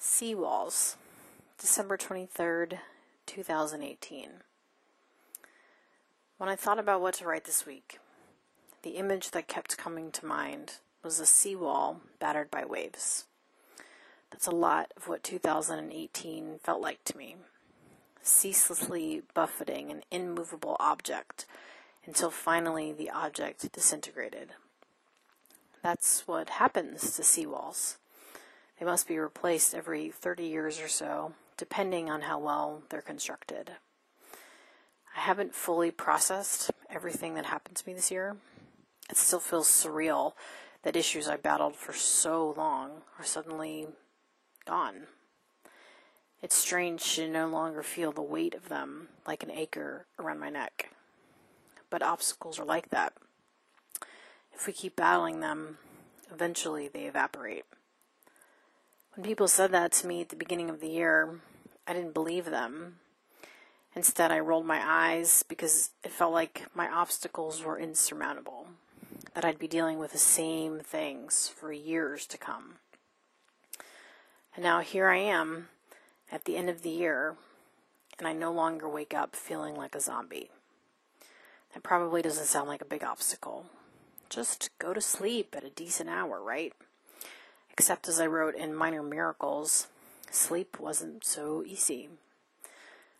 Seawalls, December 23rd, 2018. When I thought about what to write this week, the image that kept coming to mind was a seawall battered by waves. That's a lot of what 2018 felt like to me. Ceaselessly buffeting an immovable object until finally the object disintegrated. That's what happens to seawalls. They must be replaced every 30 years or so, depending on how well they're constructed. I haven't fully processed everything that happened to me this year. It still feels surreal that issues I battled for so long are suddenly gone. It's strange to no longer feel the weight of them like an acre around my neck. But obstacles are like that. If we keep battling them, eventually they evaporate. When people said that to me at the beginning of the year, I didn't believe them. Instead, I rolled my eyes because it felt like my obstacles were insurmountable, that I'd be dealing with the same things for years to come. And now here I am at the end of the year, and I no longer wake up feeling like a zombie. That probably doesn't sound like a big obstacle. Just go to sleep at a decent hour, right? Except as I wrote in Minor Miracles, sleep wasn't so easy.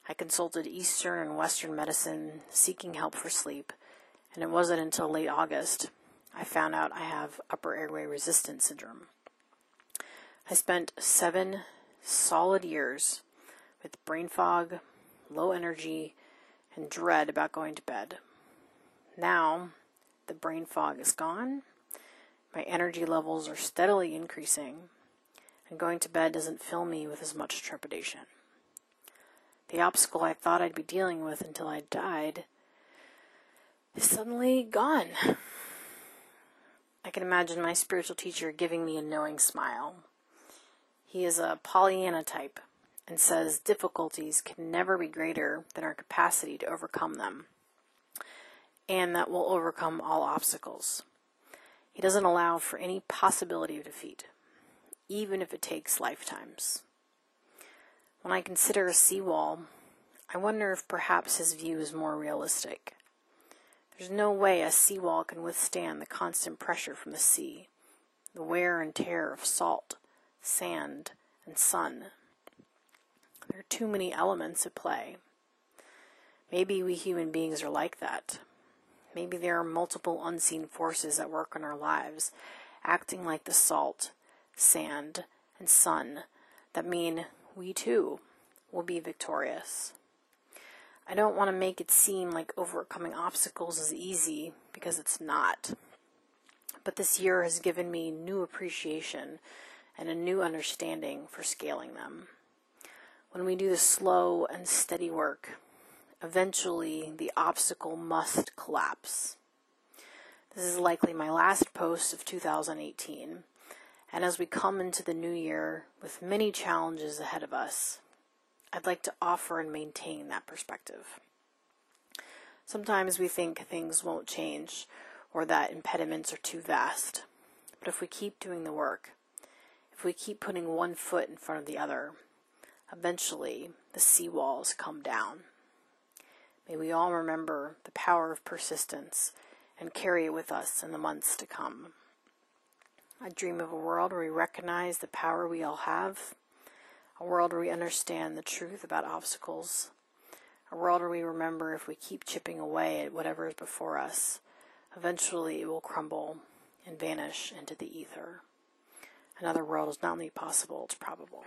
I consulted Eastern and Western medicine seeking help for sleep, and it wasn't until late August I found out I have upper airway resistance syndrome. I spent seven solid years with brain fog, low energy, and dread about going to bed. Now, the brain fog is gone, my energy levels are steadily increasing, and going to bed doesn't fill me with as much trepidation. The obstacle I thought I'd be dealing with until I died is suddenly gone. I can imagine my spiritual teacher giving me a knowing smile. He is a Pollyanna type and says difficulties can never be greater than our capacity to overcome them, and that we'll overcome all obstacles. He doesn't allow for any possibility of defeat, even if it takes lifetimes. When I consider a seawall, I wonder if perhaps his view is more realistic. There's no way a seawall can withstand the constant pressure from the sea, the wear and tear of salt, sand, and sun. There are too many elements at play. Maybe we human beings are like that. Maybe there are multiple unseen forces at work in our lives, acting like the salt, sand, and sun that mean we too will be victorious. I don't want to make it seem like overcoming obstacles is easy because it's not. But this year has given me new appreciation and a new understanding for scaling them. When we do the slow and steady work, Eventually, the obstacle must collapse. This is likely my last post of 2018, and as we come into the new year with many challenges ahead of us, I'd like to offer and maintain that perspective. Sometimes we think things won't change or that impediments are too vast, but if we keep doing the work, if we keep putting one foot in front of the other, eventually the seawalls come down. May we all remember the power of persistence and carry it with us in the months to come. I dream of a world where we recognize the power we all have, a world where we understand the truth about obstacles, a world where we remember if we keep chipping away at whatever is before us, eventually it will crumble and vanish into the ether. Another world is not only possible, it's probable.